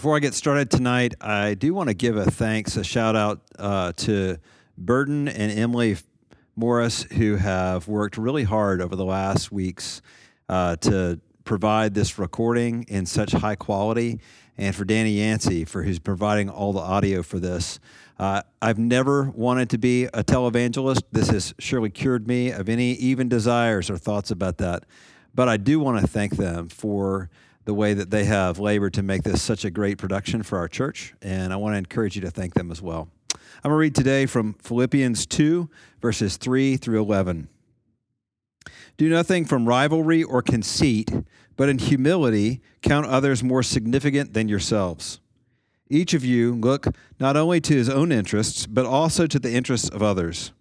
Before I get started tonight, I do want to give a thanks, a shout out uh, to Burton and Emily Morris, who have worked really hard over the last weeks uh, to provide this recording in such high quality, and for Danny Yancey for who's providing all the audio for this. Uh, I've never wanted to be a televangelist. This has surely cured me of any even desires or thoughts about that. But I do want to thank them for the way that they have labored to make this such a great production for our church. And I want to encourage you to thank them as well. I'm going to read today from Philippians 2, verses 3 through 11. Do nothing from rivalry or conceit, but in humility count others more significant than yourselves. Each of you look not only to his own interests, but also to the interests of others.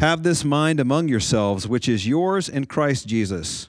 Have this mind among yourselves, which is yours in Christ Jesus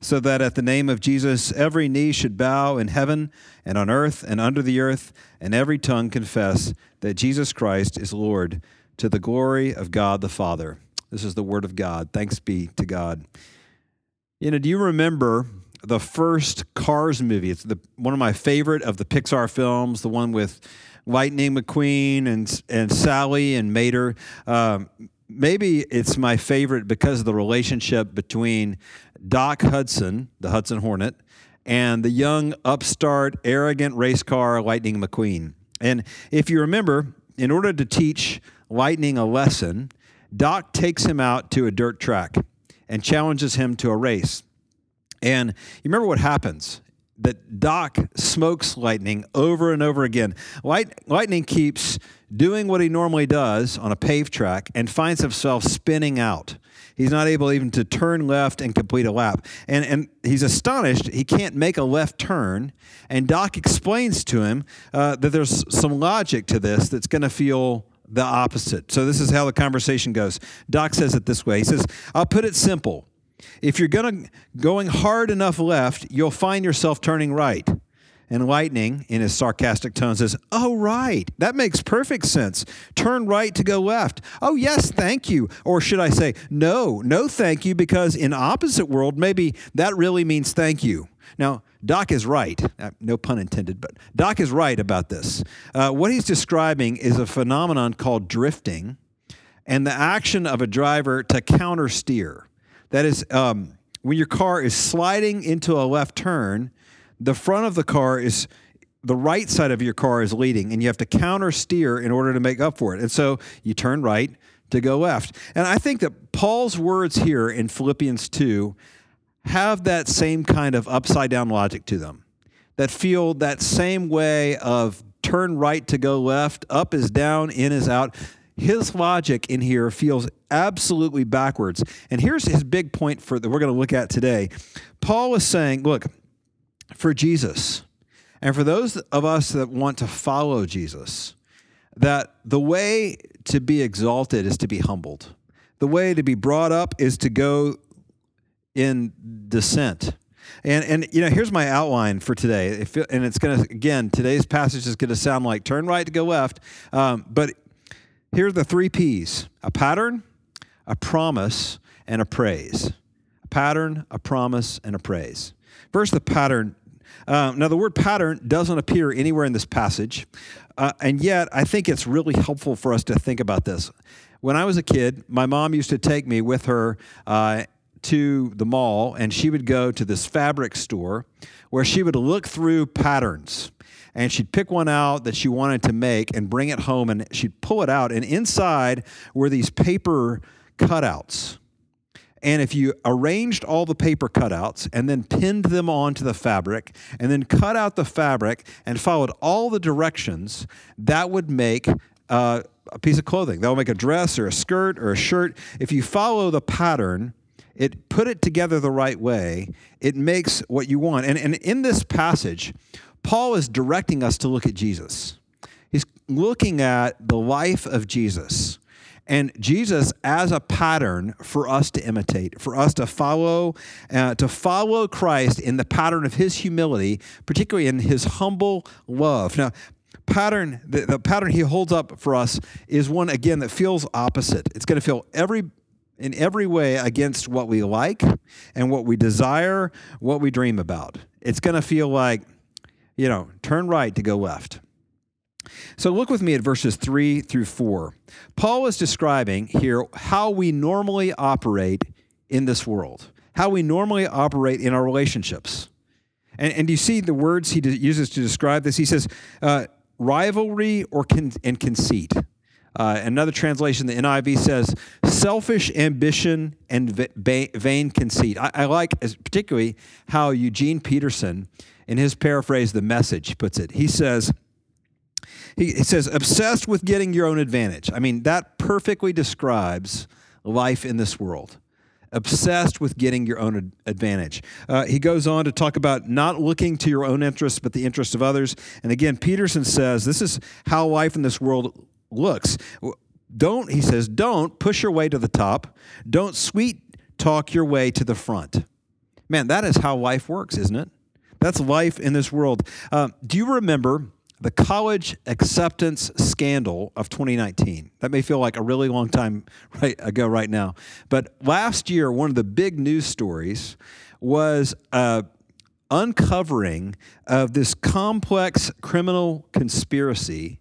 so that at the name of Jesus every knee should bow in heaven and on earth and under the earth, and every tongue confess that Jesus Christ is Lord to the glory of God the Father. This is the word of God. Thanks be to God. You know, do you remember the first Cars movie? It's the, one of my favorite of the Pixar films, the one with Lightning McQueen and, and Sally and Mater. Um, maybe it's my favorite because of the relationship between Doc Hudson, the Hudson Hornet, and the young, upstart, arrogant race car Lightning McQueen. And if you remember, in order to teach Lightning a lesson, Doc takes him out to a dirt track and challenges him to a race. And you remember what happens? That Doc smokes Lightning over and over again. Light, Lightning keeps doing what he normally does on a paved track and finds himself spinning out. He's not able even to turn left and complete a lap. And, and he's astonished he can't make a left turn. And Doc explains to him uh, that there's some logic to this that's going to feel the opposite. So this is how the conversation goes. Doc says it this way. He says, "I'll put it simple. If you're going going hard enough left, you'll find yourself turning right." And Lightning, in his sarcastic tone, says, Oh, right. That makes perfect sense. Turn right to go left. Oh, yes, thank you. Or should I say, No, no, thank you, because in opposite world, maybe that really means thank you. Now, Doc is right. Uh, no pun intended, but Doc is right about this. Uh, what he's describing is a phenomenon called drifting and the action of a driver to counter steer. That is, um, when your car is sliding into a left turn, the front of the car is the right side of your car is leading and you have to counter steer in order to make up for it. And so you turn right to go left. And I think that Paul's words here in Philippians 2 have that same kind of upside down logic to them, that feel that same way of turn right to go left, up is down, in is out. His logic in here feels absolutely backwards. And here's his big point for that we're going to look at today. Paul is saying, look, for Jesus and for those of us that want to follow Jesus, that the way to be exalted is to be humbled. The way to be brought up is to go in descent. And and you know, here's my outline for today. and it's going to again, today's passage is going to sound like turn right to go left. Um, but here are the three P's: a pattern, a promise, and a praise. A pattern, a promise, and a praise. First, the pattern. Um, now, the word pattern doesn't appear anywhere in this passage, uh, and yet I think it's really helpful for us to think about this. When I was a kid, my mom used to take me with her uh, to the mall, and she would go to this fabric store where she would look through patterns and she'd pick one out that she wanted to make and bring it home and she'd pull it out and inside were these paper cutouts and if you arranged all the paper cutouts and then pinned them onto the fabric and then cut out the fabric and followed all the directions, that would make uh, a piece of clothing. That would make a dress or a skirt or a shirt. If you follow the pattern, it put it together the right way, it makes what you want. And, and in this passage, Paul is directing us to look at Jesus. He's, looking at the life of Jesus and Jesus as a pattern for us to imitate, for us to follow, uh, to follow Christ in the pattern of His humility, particularly in His humble love. Now, pattern the, the pattern He holds up for us is one again that feels opposite. It's going to feel every in every way against what we like and what we desire, what we dream about. It's going to feel like, you know, turn right to go left. So look with me at verses 3 through 4. Paul is describing here how we normally operate in this world, how we normally operate in our relationships. And, and you see the words he uses to describe this? He says, uh, rivalry or con- and conceit. Uh, another translation, the NIV says, selfish ambition and va- vain conceit. I, I like particularly how Eugene Peterson, in his paraphrase, The Message, puts it. He says, he, he says, obsessed with getting your own advantage. I mean, that perfectly describes life in this world. Obsessed with getting your own advantage. Uh, he goes on to talk about not looking to your own interests, but the interests of others. And again, Peterson says this is how life in this world looks. Don't, he says, don't push your way to the top. Don't sweet talk your way to the front. Man, that is how life works, isn't it? That's life in this world. Uh, do you remember the college acceptance scandal of 2019. That may feel like a really long time right ago right now. But last year, one of the big news stories was uh, uncovering of this complex criminal conspiracy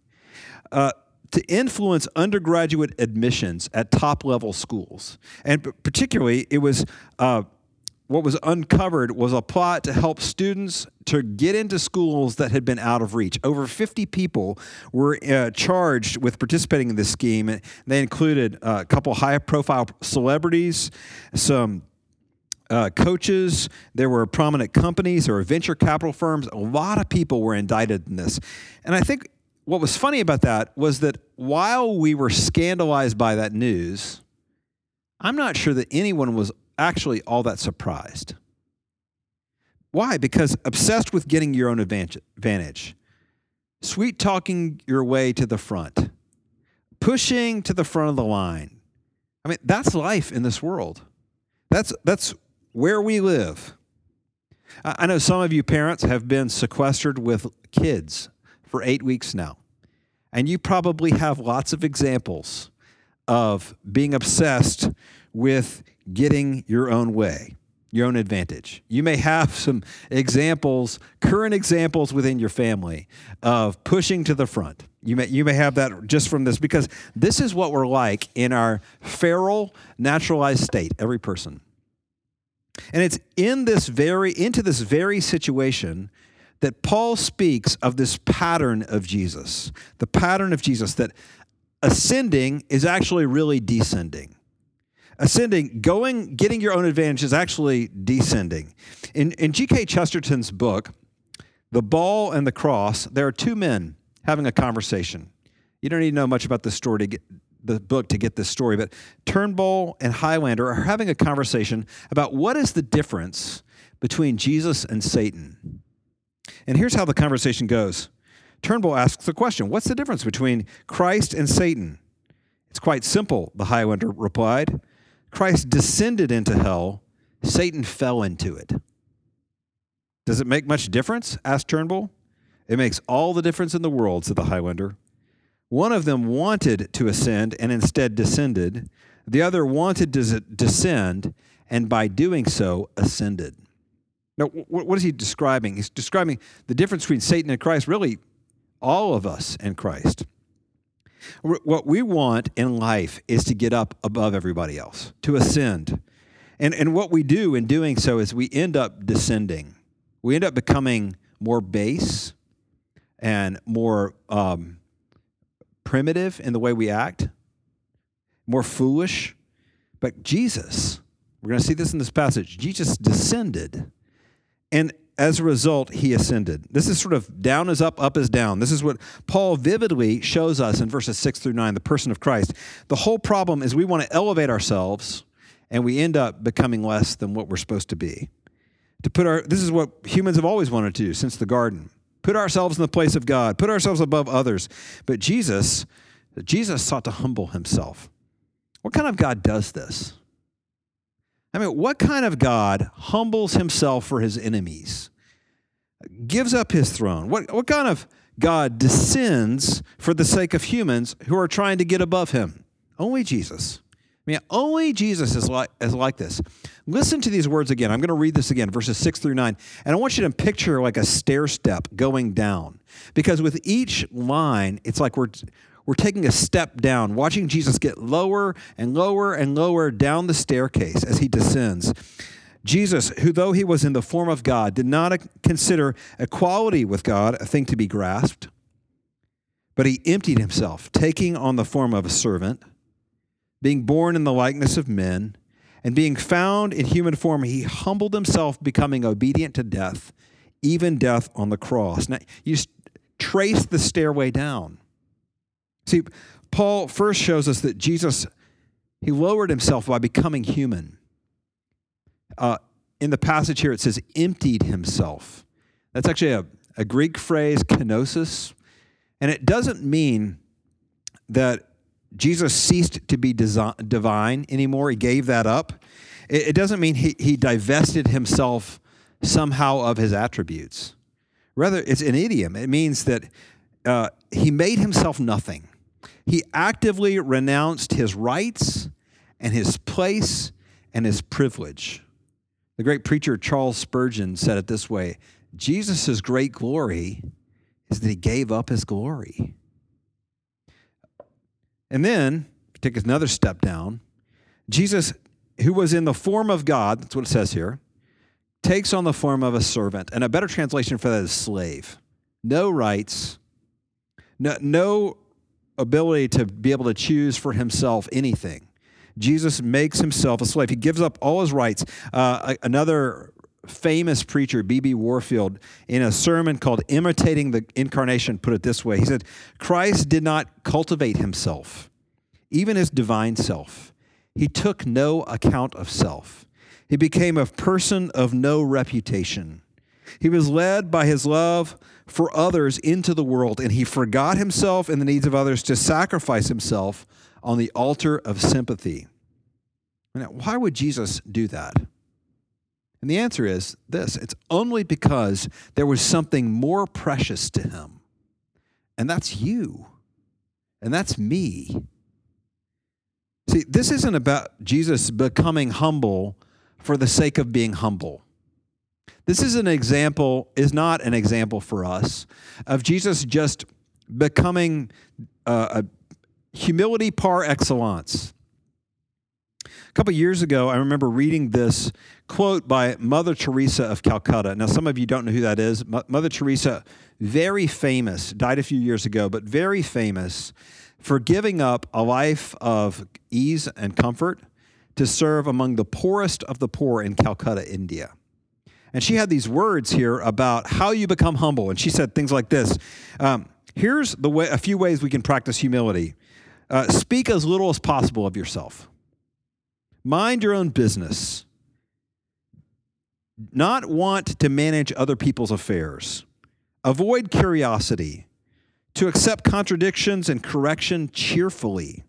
uh, to influence undergraduate admissions at top level schools. And particularly, it was uh, what was uncovered was a plot to help students to get into schools that had been out of reach. Over 50 people were uh, charged with participating in this scheme. They included uh, a couple high profile celebrities, some uh, coaches, there were prominent companies, there were venture capital firms. A lot of people were indicted in this. And I think what was funny about that was that while we were scandalized by that news, I'm not sure that anyone was actually all that surprised. Why? Because obsessed with getting your own advantage, sweet talking your way to the front, pushing to the front of the line. I mean, that's life in this world. That's, that's where we live. I know some of you parents have been sequestered with kids for eight weeks now, and you probably have lots of examples of being obsessed with getting your own way, your own advantage. You may have some examples, current examples within your family of pushing to the front. You may, you may have that just from this because this is what we're like in our feral, naturalized state, every person. And it's in this very, into this very situation that Paul speaks of this pattern of Jesus, the pattern of Jesus that ascending is actually really descending. Ascending, going, getting your own advantage is actually descending. In, in G.K. Chesterton's book, The Ball and the Cross, there are two men having a conversation. You don't need to know much about the story to get the book to get this story, but Turnbull and Highlander are having a conversation about what is the difference between Jesus and Satan. And here's how the conversation goes. Turnbull asks the question What's the difference between Christ and Satan? It's quite simple, the Highlander replied. Christ descended into hell, Satan fell into it. Does it make much difference? asked Turnbull. It makes all the difference in the world, said the Highlander. One of them wanted to ascend and instead descended. The other wanted to descend and by doing so ascended. Now, what is he describing? He's describing the difference between Satan and Christ, really, all of us and Christ. What we want in life is to get up above everybody else, to ascend. And, and what we do in doing so is we end up descending. We end up becoming more base and more um, primitive in the way we act, more foolish. But Jesus, we're going to see this in this passage, Jesus descended. And as a result, he ascended. This is sort of down is up, up is down. This is what Paul vividly shows us in verses six through nine, the person of Christ. The whole problem is we want to elevate ourselves and we end up becoming less than what we're supposed to be. To put our this is what humans have always wanted to do since the garden put ourselves in the place of God, put ourselves above others. But Jesus, Jesus sought to humble himself. What kind of God does this? I mean, what kind of God humbles himself for his enemies? Gives up his throne? What, what kind of God descends for the sake of humans who are trying to get above him? Only Jesus. I mean, only Jesus is like, is like this. Listen to these words again. I'm going to read this again, verses six through nine. And I want you to picture like a stair step going down. Because with each line, it's like we're, we're taking a step down, watching Jesus get lower and lower and lower down the staircase as he descends. Jesus, who though he was in the form of God, did not uh, consider equality with God a thing to be grasped, but he emptied himself, taking on the form of a servant being born in the likeness of men, and being found in human form, he humbled himself, becoming obedient to death, even death on the cross. Now, you trace the stairway down. See, Paul first shows us that Jesus, he lowered himself by becoming human. Uh, in the passage here, it says emptied himself. That's actually a, a Greek phrase, kenosis, and it doesn't mean that Jesus ceased to be divine anymore. He gave that up. It, doesn't mean he, he divested himself somehow of his attributes. Rather, it's an idiom. It means that uh, he made himself nothing. He actively renounced his rights and his place and his privilege. The great preacher Charles Spurgeon said it this way Jesus' great glory is that he gave up his glory. And then, take another step down, Jesus, who was in the form of God, that's what it says here, takes on the form of a servant. And a better translation for that is slave. No rights, no, no ability to be able to choose for himself anything. Jesus makes himself a slave. He gives up all his rights. Uh, another famous preacher, B.B. Warfield, in a sermon called Imitating the Incarnation, put it this way He said, Christ did not cultivate himself, even his divine self. He took no account of self. He became a person of no reputation. He was led by his love for others into the world, and he forgot himself and the needs of others to sacrifice himself on the altar of sympathy. Now, why would Jesus do that? And the answer is this it's only because there was something more precious to him, and that's you, and that's me. See, this isn't about Jesus becoming humble for the sake of being humble. This is an example, is not an example for us of Jesus just becoming uh, a humility par excellence. A couple years ago, I remember reading this quote by Mother Teresa of Calcutta. Now, some of you don't know who that is. Mother Teresa, very famous, died a few years ago, but very famous for giving up a life of ease and comfort to serve among the poorest of the poor in Calcutta, India. And she had these words here about how you become humble. And she said things like this um, Here's the way, a few ways we can practice humility. Uh, speak as little as possible of yourself, mind your own business. Not want to manage other people's affairs, avoid curiosity, to accept contradictions and correction cheerfully,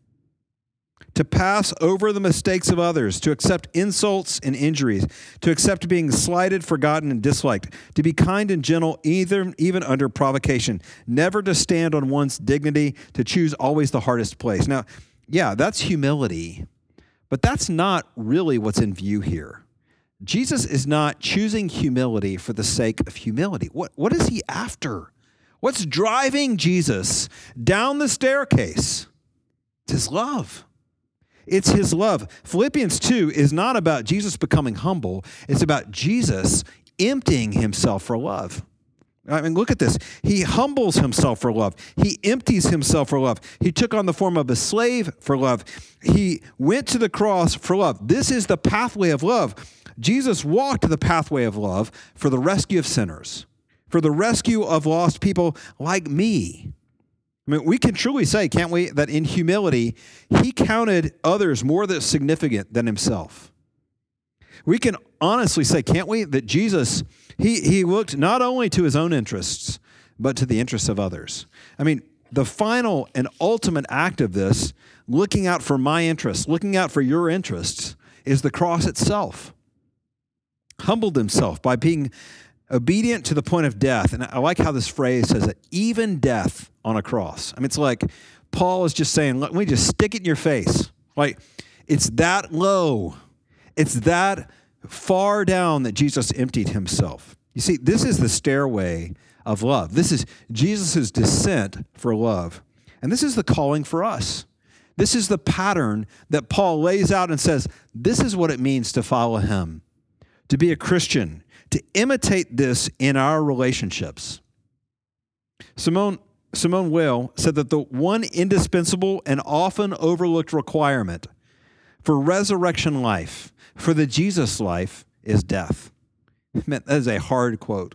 to pass over the mistakes of others, to accept insults and injuries, to accept being slighted, forgotten, and disliked, to be kind and gentle either, even under provocation, never to stand on one's dignity, to choose always the hardest place. Now, yeah, that's humility, but that's not really what's in view here. Jesus is not choosing humility for the sake of humility. What, what is he after? What's driving Jesus down the staircase? It's his love. It's his love. Philippians 2 is not about Jesus becoming humble, it's about Jesus emptying himself for love. I mean, look at this. He humbles himself for love. He empties himself for love. He took on the form of a slave for love. He went to the cross for love. This is the pathway of love. Jesus walked the pathway of love for the rescue of sinners, for the rescue of lost people like me. I mean, we can truly say, can't we, that in humility, he counted others more significant than himself. We can honestly say, can't we, that Jesus, he, he looked not only to his own interests, but to the interests of others. I mean, the final and ultimate act of this, looking out for my interests, looking out for your interests, is the cross itself. Humbled himself by being obedient to the point of death. And I like how this phrase says that even death on a cross. I mean, it's like Paul is just saying, let me just stick it in your face. Like, it's that low, it's that far down that Jesus emptied himself. You see, this is the stairway of love. This is Jesus' descent for love. And this is the calling for us. This is the pattern that Paul lays out and says, this is what it means to follow him, to be a Christian, to imitate this in our relationships. Simone, Simone Weil said that the one indispensable and often overlooked requirement for resurrection life, for the Jesus life, is death. Man, that is a hard quote.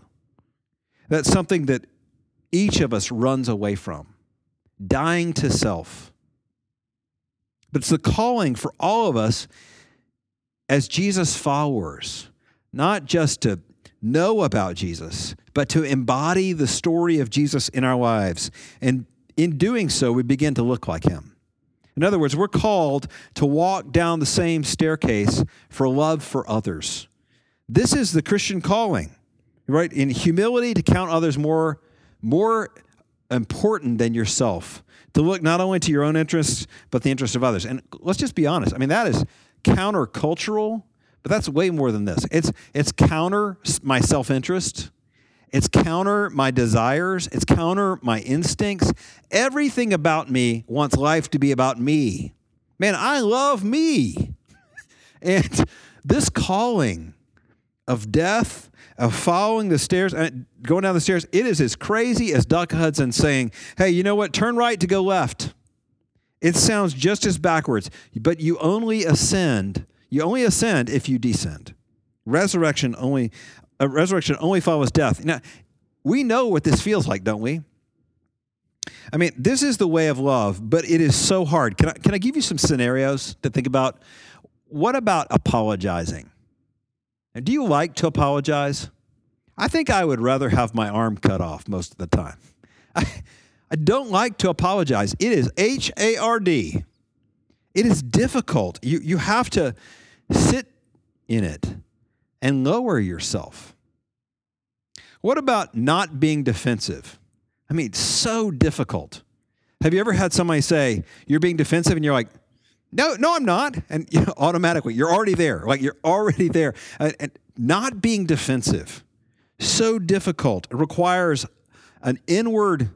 That's something that each of us runs away from dying to self. But it's the calling for all of us as Jesus followers, not just to know about Jesus, but to embody the story of Jesus in our lives. And in doing so, we begin to look like him. In other words, we're called to walk down the same staircase for love for others. This is the Christian calling, right? In humility, to count others more, more important than yourself, to look not only to your own interests, but the interests of others. And let's just be honest. I mean, that is countercultural, but that's way more than this. It's, it's counter my self interest, it's counter my desires, it's counter my instincts. Everything about me wants life to be about me. Man, I love me. and this calling, of death, of following the stairs, going down the stairs, it is as crazy as Doc Hudson saying, hey, you know what? Turn right to go left. It sounds just as backwards, but you only ascend. You only ascend if you descend. Resurrection only, uh, resurrection only follows death. Now, we know what this feels like, don't we? I mean, this is the way of love, but it is so hard. Can I, can I give you some scenarios to think about? What about apologizing? And do you like to apologize? I think I would rather have my arm cut off most of the time. I, I don't like to apologize. It is H A R D. It is difficult. You, you have to sit in it and lower yourself. What about not being defensive? I mean, so difficult. Have you ever had somebody say, You're being defensive, and you're like, no, no, I'm not. And you know, automatically, you're already there. Like you're already there. And, and not being defensive, so difficult. It requires an inward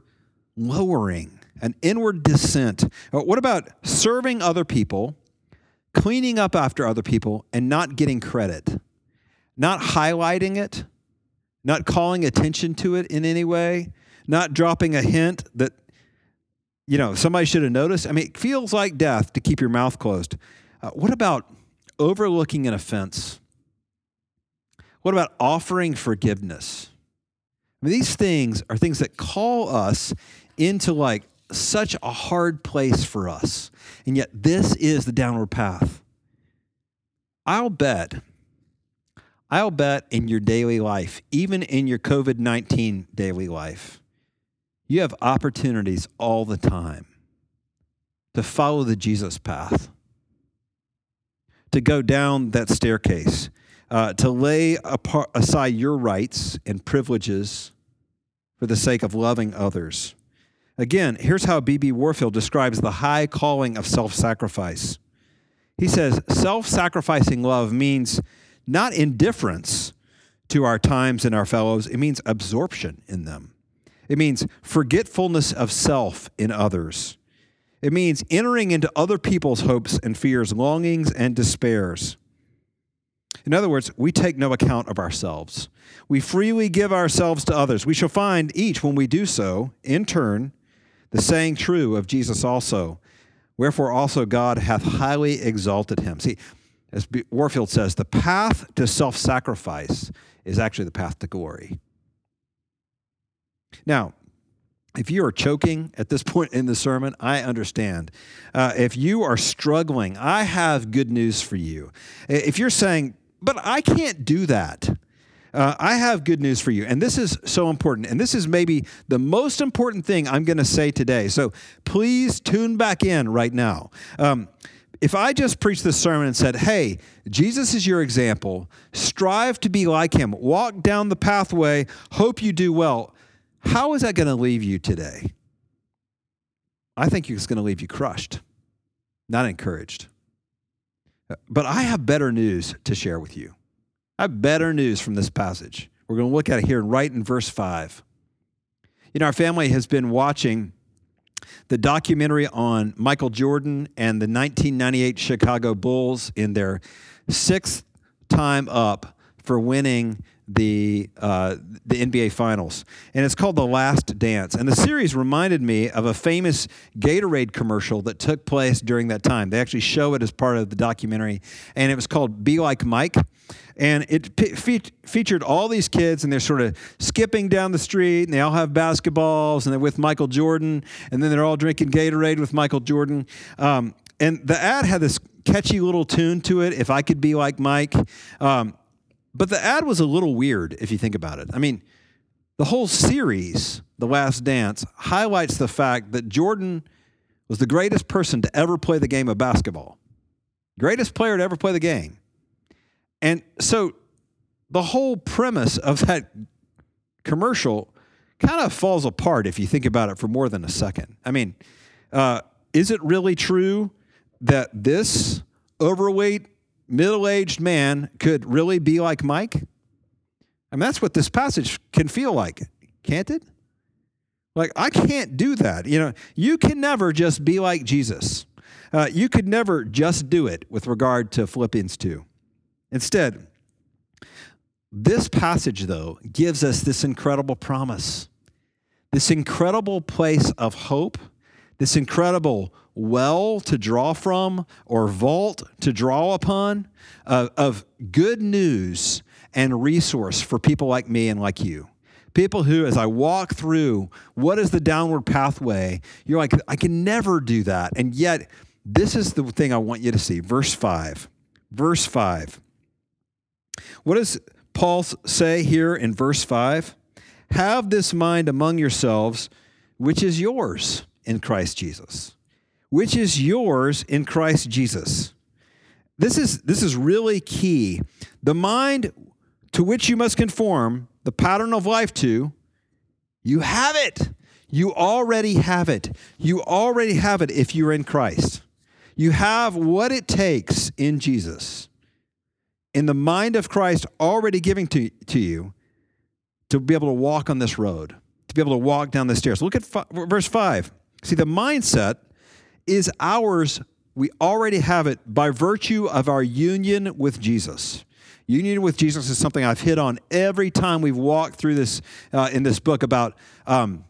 lowering, an inward descent. Uh, what about serving other people, cleaning up after other people, and not getting credit? Not highlighting it, not calling attention to it in any way, not dropping a hint that you know, somebody should have noticed. I mean, it feels like death to keep your mouth closed. Uh, what about overlooking an offense? What about offering forgiveness? I mean, these things are things that call us into like such a hard place for us. And yet, this is the downward path. I'll bet, I'll bet in your daily life, even in your COVID 19 daily life, you have opportunities all the time to follow the Jesus path, to go down that staircase, uh, to lay apart, aside your rights and privileges for the sake of loving others. Again, here's how B.B. Warfield describes the high calling of self sacrifice. He says, self sacrificing love means not indifference to our times and our fellows, it means absorption in them. It means forgetfulness of self in others. It means entering into other people's hopes and fears, longings and despairs. In other words, we take no account of ourselves. We freely give ourselves to others. We shall find each, when we do so, in turn, the saying true of Jesus also. Wherefore also God hath highly exalted him. See, as Warfield says, the path to self sacrifice is actually the path to glory. Now, if you are choking at this point in the sermon, I understand. Uh, if you are struggling, I have good news for you. If you're saying, but I can't do that, Uh, I have good news for you. And this is so important. And this is maybe the most important thing I'm going to say today. So please tune back in right now. Um, if I just preached this sermon and said, hey, Jesus is your example, strive to be like him, walk down the pathway, hope you do well, how is that going to leave you today? I think it's going to leave you crushed, not encouraged. But I have better news to share with you. I have better news from this passage. We're going to look at it here right in verse 5. You know, our family has been watching the documentary on Michael Jordan and the 1998 Chicago Bulls in their sixth time up for winning the uh, the NBA Finals, and it's called The Last Dance. And the series reminded me of a famous Gatorade commercial that took place during that time. They actually show it as part of the documentary, and it was called "Be Like Mike." And it fe- featured all these kids, and they're sort of skipping down the street, and they all have basketballs, and they're with Michael Jordan, and then they're all drinking Gatorade with Michael Jordan. Um, and the ad had this catchy little tune to it. If I could be like Mike, um, but the ad was a little weird if you think about it. I mean, the whole series, The Last Dance, highlights the fact that Jordan was the greatest person to ever play the game of basketball, greatest player to ever play the game. And so the whole premise of that commercial kind of falls apart if you think about it for more than a second. I mean, uh, is it really true that this overweight middle aged man could really be like Mike? I mean, that's what this passage can feel like, can't it? Like, I can't do that. You know, you can never just be like Jesus. Uh, you could never just do it with regard to Philippians 2. Instead, this passage, though, gives us this incredible promise, this incredible place of hope, this incredible well to draw from or vault to draw upon uh, of good news and resource for people like me and like you. People who, as I walk through what is the downward pathway, you're like, I can never do that. And yet, this is the thing I want you to see. Verse 5. Verse 5. What does Paul say here in verse 5? Have this mind among yourselves, which is yours in Christ Jesus which is yours in Christ Jesus. This is, this is really key. The mind to which you must conform the pattern of life to, you have it. You already have it. You already have it if you're in Christ. You have what it takes in Jesus, in the mind of Christ already giving to, to you to be able to walk on this road, to be able to walk down the stairs. Look at verse 5. See, the mindset is ours. We already have it by virtue of our union with Jesus. Union with Jesus is something I've hit on every time we've walked through this uh, in this book about um,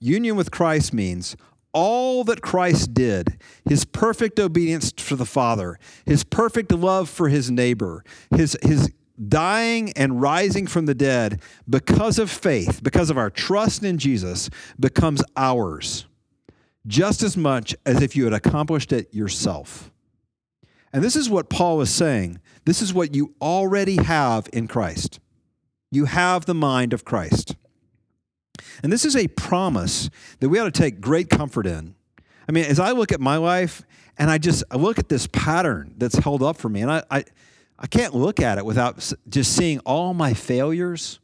union with Christ means all that Christ did, his perfect obedience for the Father, his perfect love for his neighbor, his, his dying and rising from the dead because of faith, because of our trust in Jesus, becomes ours just as much as if you had accomplished it yourself. And this is what Paul is saying. This is what you already have in Christ. You have the mind of Christ. And this is a promise that we ought to take great comfort in. I mean, as I look at my life and I just I look at this pattern that's held up for me, and I, I, I can't look at it without just seeing all my failures,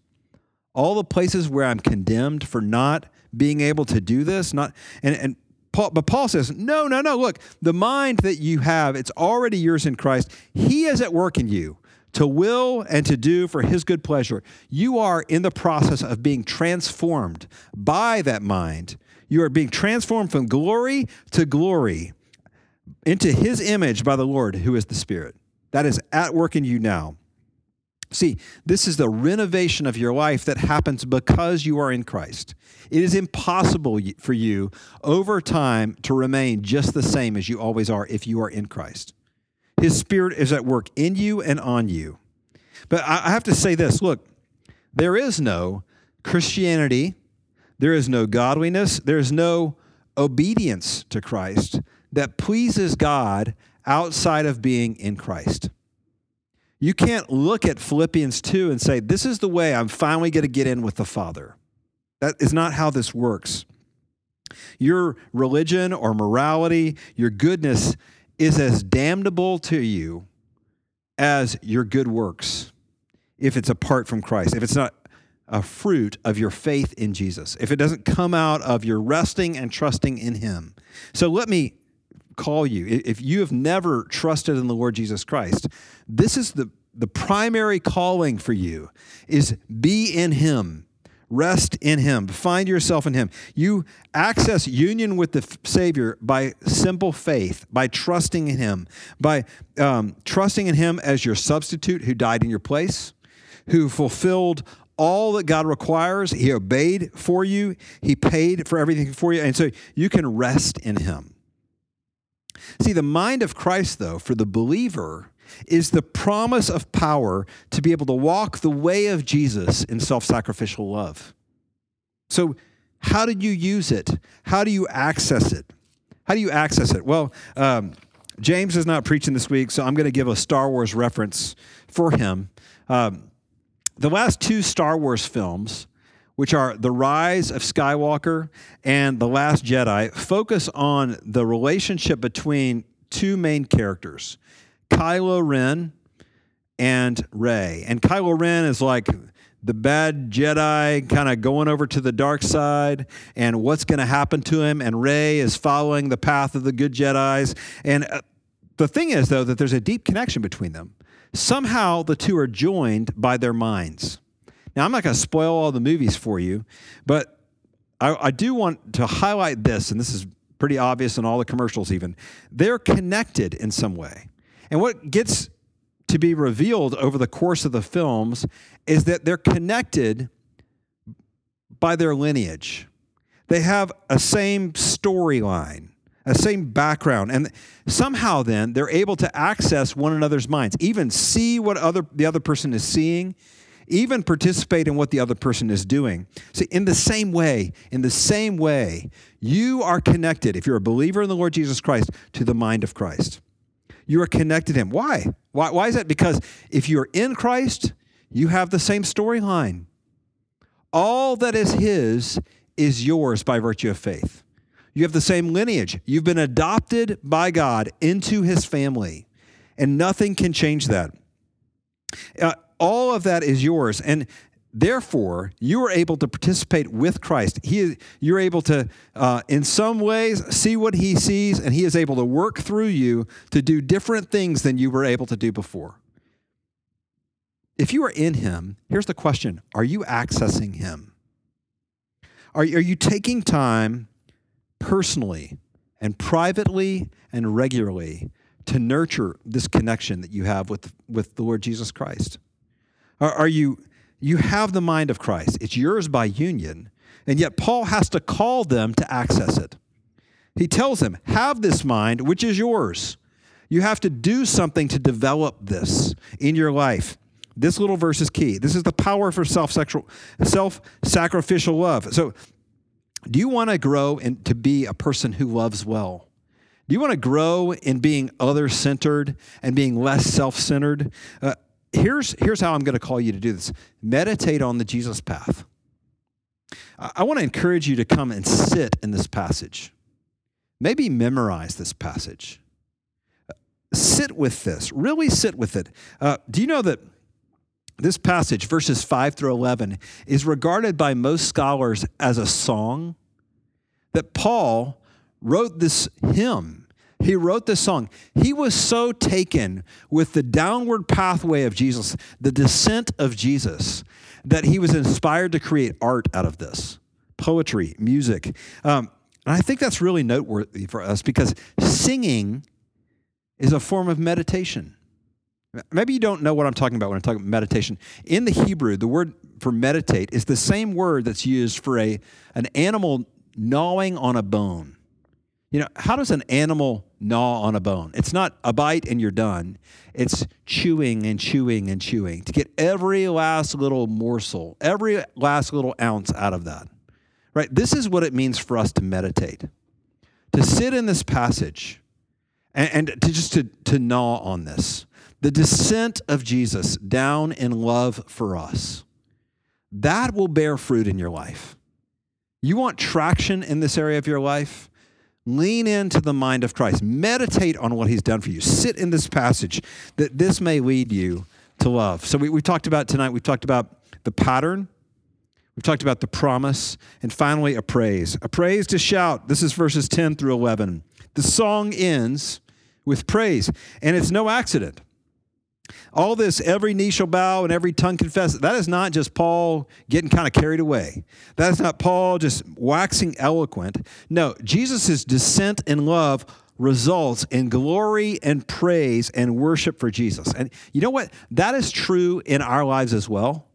all the places where I'm condemned for not being able to do this, not and, and Paul, but Paul says, no, no, no. Look, the mind that you have, it's already yours in Christ. He is at work in you to will and to do for his good pleasure. You are in the process of being transformed by that mind. You are being transformed from glory to glory into his image by the Lord, who is the Spirit. That is at work in you now. See, this is the renovation of your life that happens because you are in Christ. It is impossible for you over time to remain just the same as you always are if you are in Christ. His Spirit is at work in you and on you. But I have to say this look, there is no Christianity, there is no godliness, there is no obedience to Christ that pleases God outside of being in Christ. You can't look at Philippians 2 and say, This is the way I'm finally going to get in with the Father. That is not how this works. Your religion or morality, your goodness is as damnable to you as your good works if it's apart from Christ, if it's not a fruit of your faith in Jesus, if it doesn't come out of your resting and trusting in Him. So let me call you. If you have never trusted in the Lord Jesus Christ, this is the, the primary calling for you is be in Him. Rest in Him. Find yourself in Him. You access union with the Savior by simple faith, by trusting in Him, by um, trusting in Him as your substitute who died in your place, who fulfilled all that God requires. He obeyed for you, He paid for everything for you. And so you can rest in Him. See, the mind of Christ, though, for the believer, is the promise of power to be able to walk the way of Jesus in self sacrificial love. So, how do you use it? How do you access it? How do you access it? Well, um, James is not preaching this week, so I'm going to give a Star Wars reference for him. Um, the last two Star Wars films, which are The Rise of Skywalker and The Last Jedi, focus on the relationship between two main characters Kylo Ren and Rey. And Kylo Ren is like the bad Jedi kind of going over to the dark side and what's going to happen to him. And Rey is following the path of the good Jedi's. And uh, the thing is, though, that there's a deep connection between them. Somehow the two are joined by their minds. Now, I'm not going to spoil all the movies for you, but I, I do want to highlight this, and this is pretty obvious in all the commercials, even. They're connected in some way. And what gets to be revealed over the course of the films is that they're connected by their lineage. They have a same storyline, a same background, and somehow then they're able to access one another's minds, even see what other the other person is seeing, even participate in what the other person is doing. See, in the same way, in the same way, you are connected, if you're a believer in the Lord Jesus Christ, to the mind of Christ. You are connected to Him. Why? Why, why is that? Because if you're in Christ, you have the same storyline. All that is His is yours by virtue of faith. You have the same lineage. You've been adopted by God into His family, and nothing can change that. Uh, all of that is yours. And Therefore, you are able to participate with Christ. He, you're able to, uh, in some ways, see what He sees, and He is able to work through you to do different things than you were able to do before. If you are in Him, here's the question Are you accessing Him? Are, are you taking time personally and privately and regularly to nurture this connection that you have with, with the Lord Jesus Christ? Are, are you you have the mind of Christ. It's yours by union, and yet Paul has to call them to access it. He tells them, Have this mind, which is yours. You have to do something to develop this in your life. This little verse is key. This is the power for self self sacrificial love. So, do you want to grow and to be a person who loves well? Do you want to grow in being other centered and being less self centered? Uh, here's, here's how I'm going to call you to do this meditate on the Jesus path. I, I want to encourage you to come and sit in this passage. Maybe memorize this passage. Sit with this, really sit with it. Uh, do you know that this passage, verses 5 through 11, is regarded by most scholars as a song? That Paul wrote this hymn he wrote this song. He was so taken with the downward pathway of Jesus, the descent of Jesus, that he was inspired to create art out of this poetry, music. Um, and I think that's really noteworthy for us because singing is a form of meditation. Maybe you don't know what I'm talking about when I'm talking about meditation. In the Hebrew, the word for meditate is the same word that's used for a, an animal gnawing on a bone. You know, how does an animal gnaw on a bone? It's not a bite and you're done. It's chewing and chewing and chewing to get every last little morsel, every last little ounce out of that. Right? This is what it means for us to meditate. To sit in this passage and, and to just to, to gnaw on this the descent of Jesus down in love for us, that will bear fruit in your life. You want traction in this area of your life? Lean into the mind of Christ. Meditate on what he's done for you. Sit in this passage that this may lead you to love. So we, we talked about tonight, we've talked about the pattern, we've talked about the promise, and finally a praise. A praise to shout. This is verses 10 through 11. The song ends with praise, and it's no accident. All this, every knee shall bow and every tongue confess, that is not just Paul getting kind of carried away. That is not Paul just waxing eloquent. No, Jesus' descent in love results in glory and praise and worship for Jesus. And you know what? That is true in our lives as well.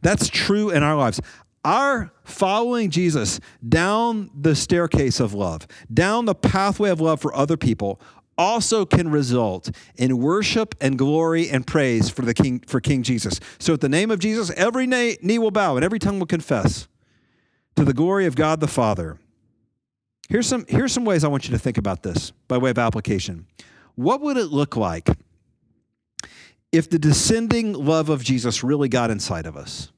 That's true in our lives. Our following Jesus down the staircase of love, down the pathway of love for other people, also can result in worship and glory and praise for the king for King Jesus. So at the name of Jesus, every knee, will bow and every tongue will confess to the glory of God the Father. Here's some here's some ways I want you to think about this by way of application. What would it look like if the descending love of Jesus really got inside of us?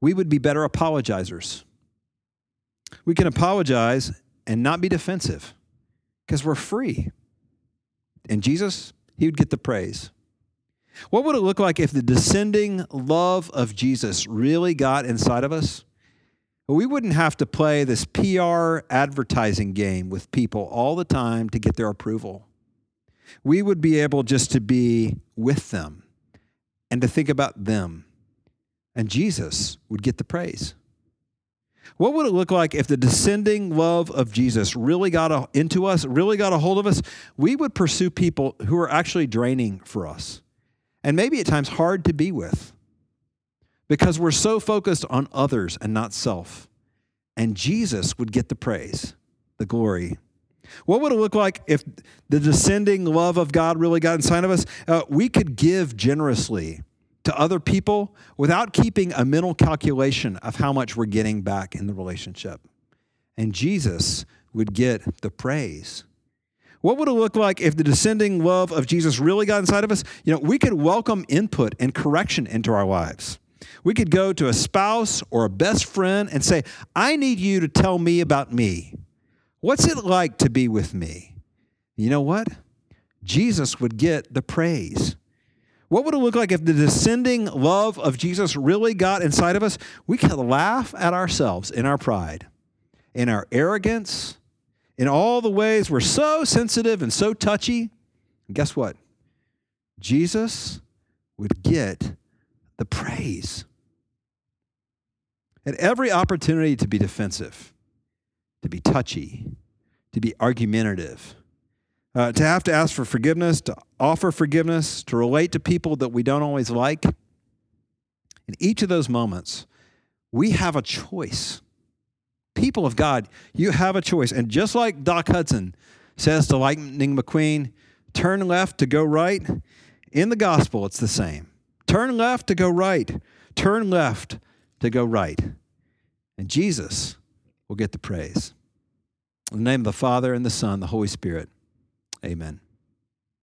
We would be better apologizers. We can apologize and not be defensive because we're free. And Jesus, he would get the praise. What would it look like if the descending love of Jesus really got inside of us? We wouldn't have to play this PR advertising game with people all the time to get their approval. We would be able just to be with them and to think about them. And Jesus would get the praise. What would it look like if the descending love of Jesus really got a, into us, really got a hold of us? We would pursue people who are actually draining for us and maybe at times hard to be with because we're so focused on others and not self. And Jesus would get the praise, the glory. What would it look like if the descending love of God really got inside of us? Uh, we could give generously to other people without keeping a mental calculation of how much we're getting back in the relationship. And Jesus would get the praise. What would it look like if the descending love of Jesus really got inside of us? You know, we could welcome input and correction into our lives. We could go to a spouse or a best friend and say, I need you to tell me about me. What's it like to be with me? You know what? Jesus would get the praise. What would it look like if the descending love of Jesus really got inside of us? We could laugh at ourselves in our pride, in our arrogance, in all the ways we're so sensitive and so touchy. And guess what? Jesus would get the praise. At every opportunity to be defensive, to be touchy, to be argumentative, uh, to have to ask for forgiveness, to offer forgiveness, to relate to people that we don't always like. In each of those moments, we have a choice. People of God, you have a choice. And just like Doc Hudson says to Lightning McQueen, turn left to go right, in the gospel, it's the same. Turn left to go right, turn left to go right. And Jesus will get the praise. In the name of the Father, and the Son, the Holy Spirit. Amen.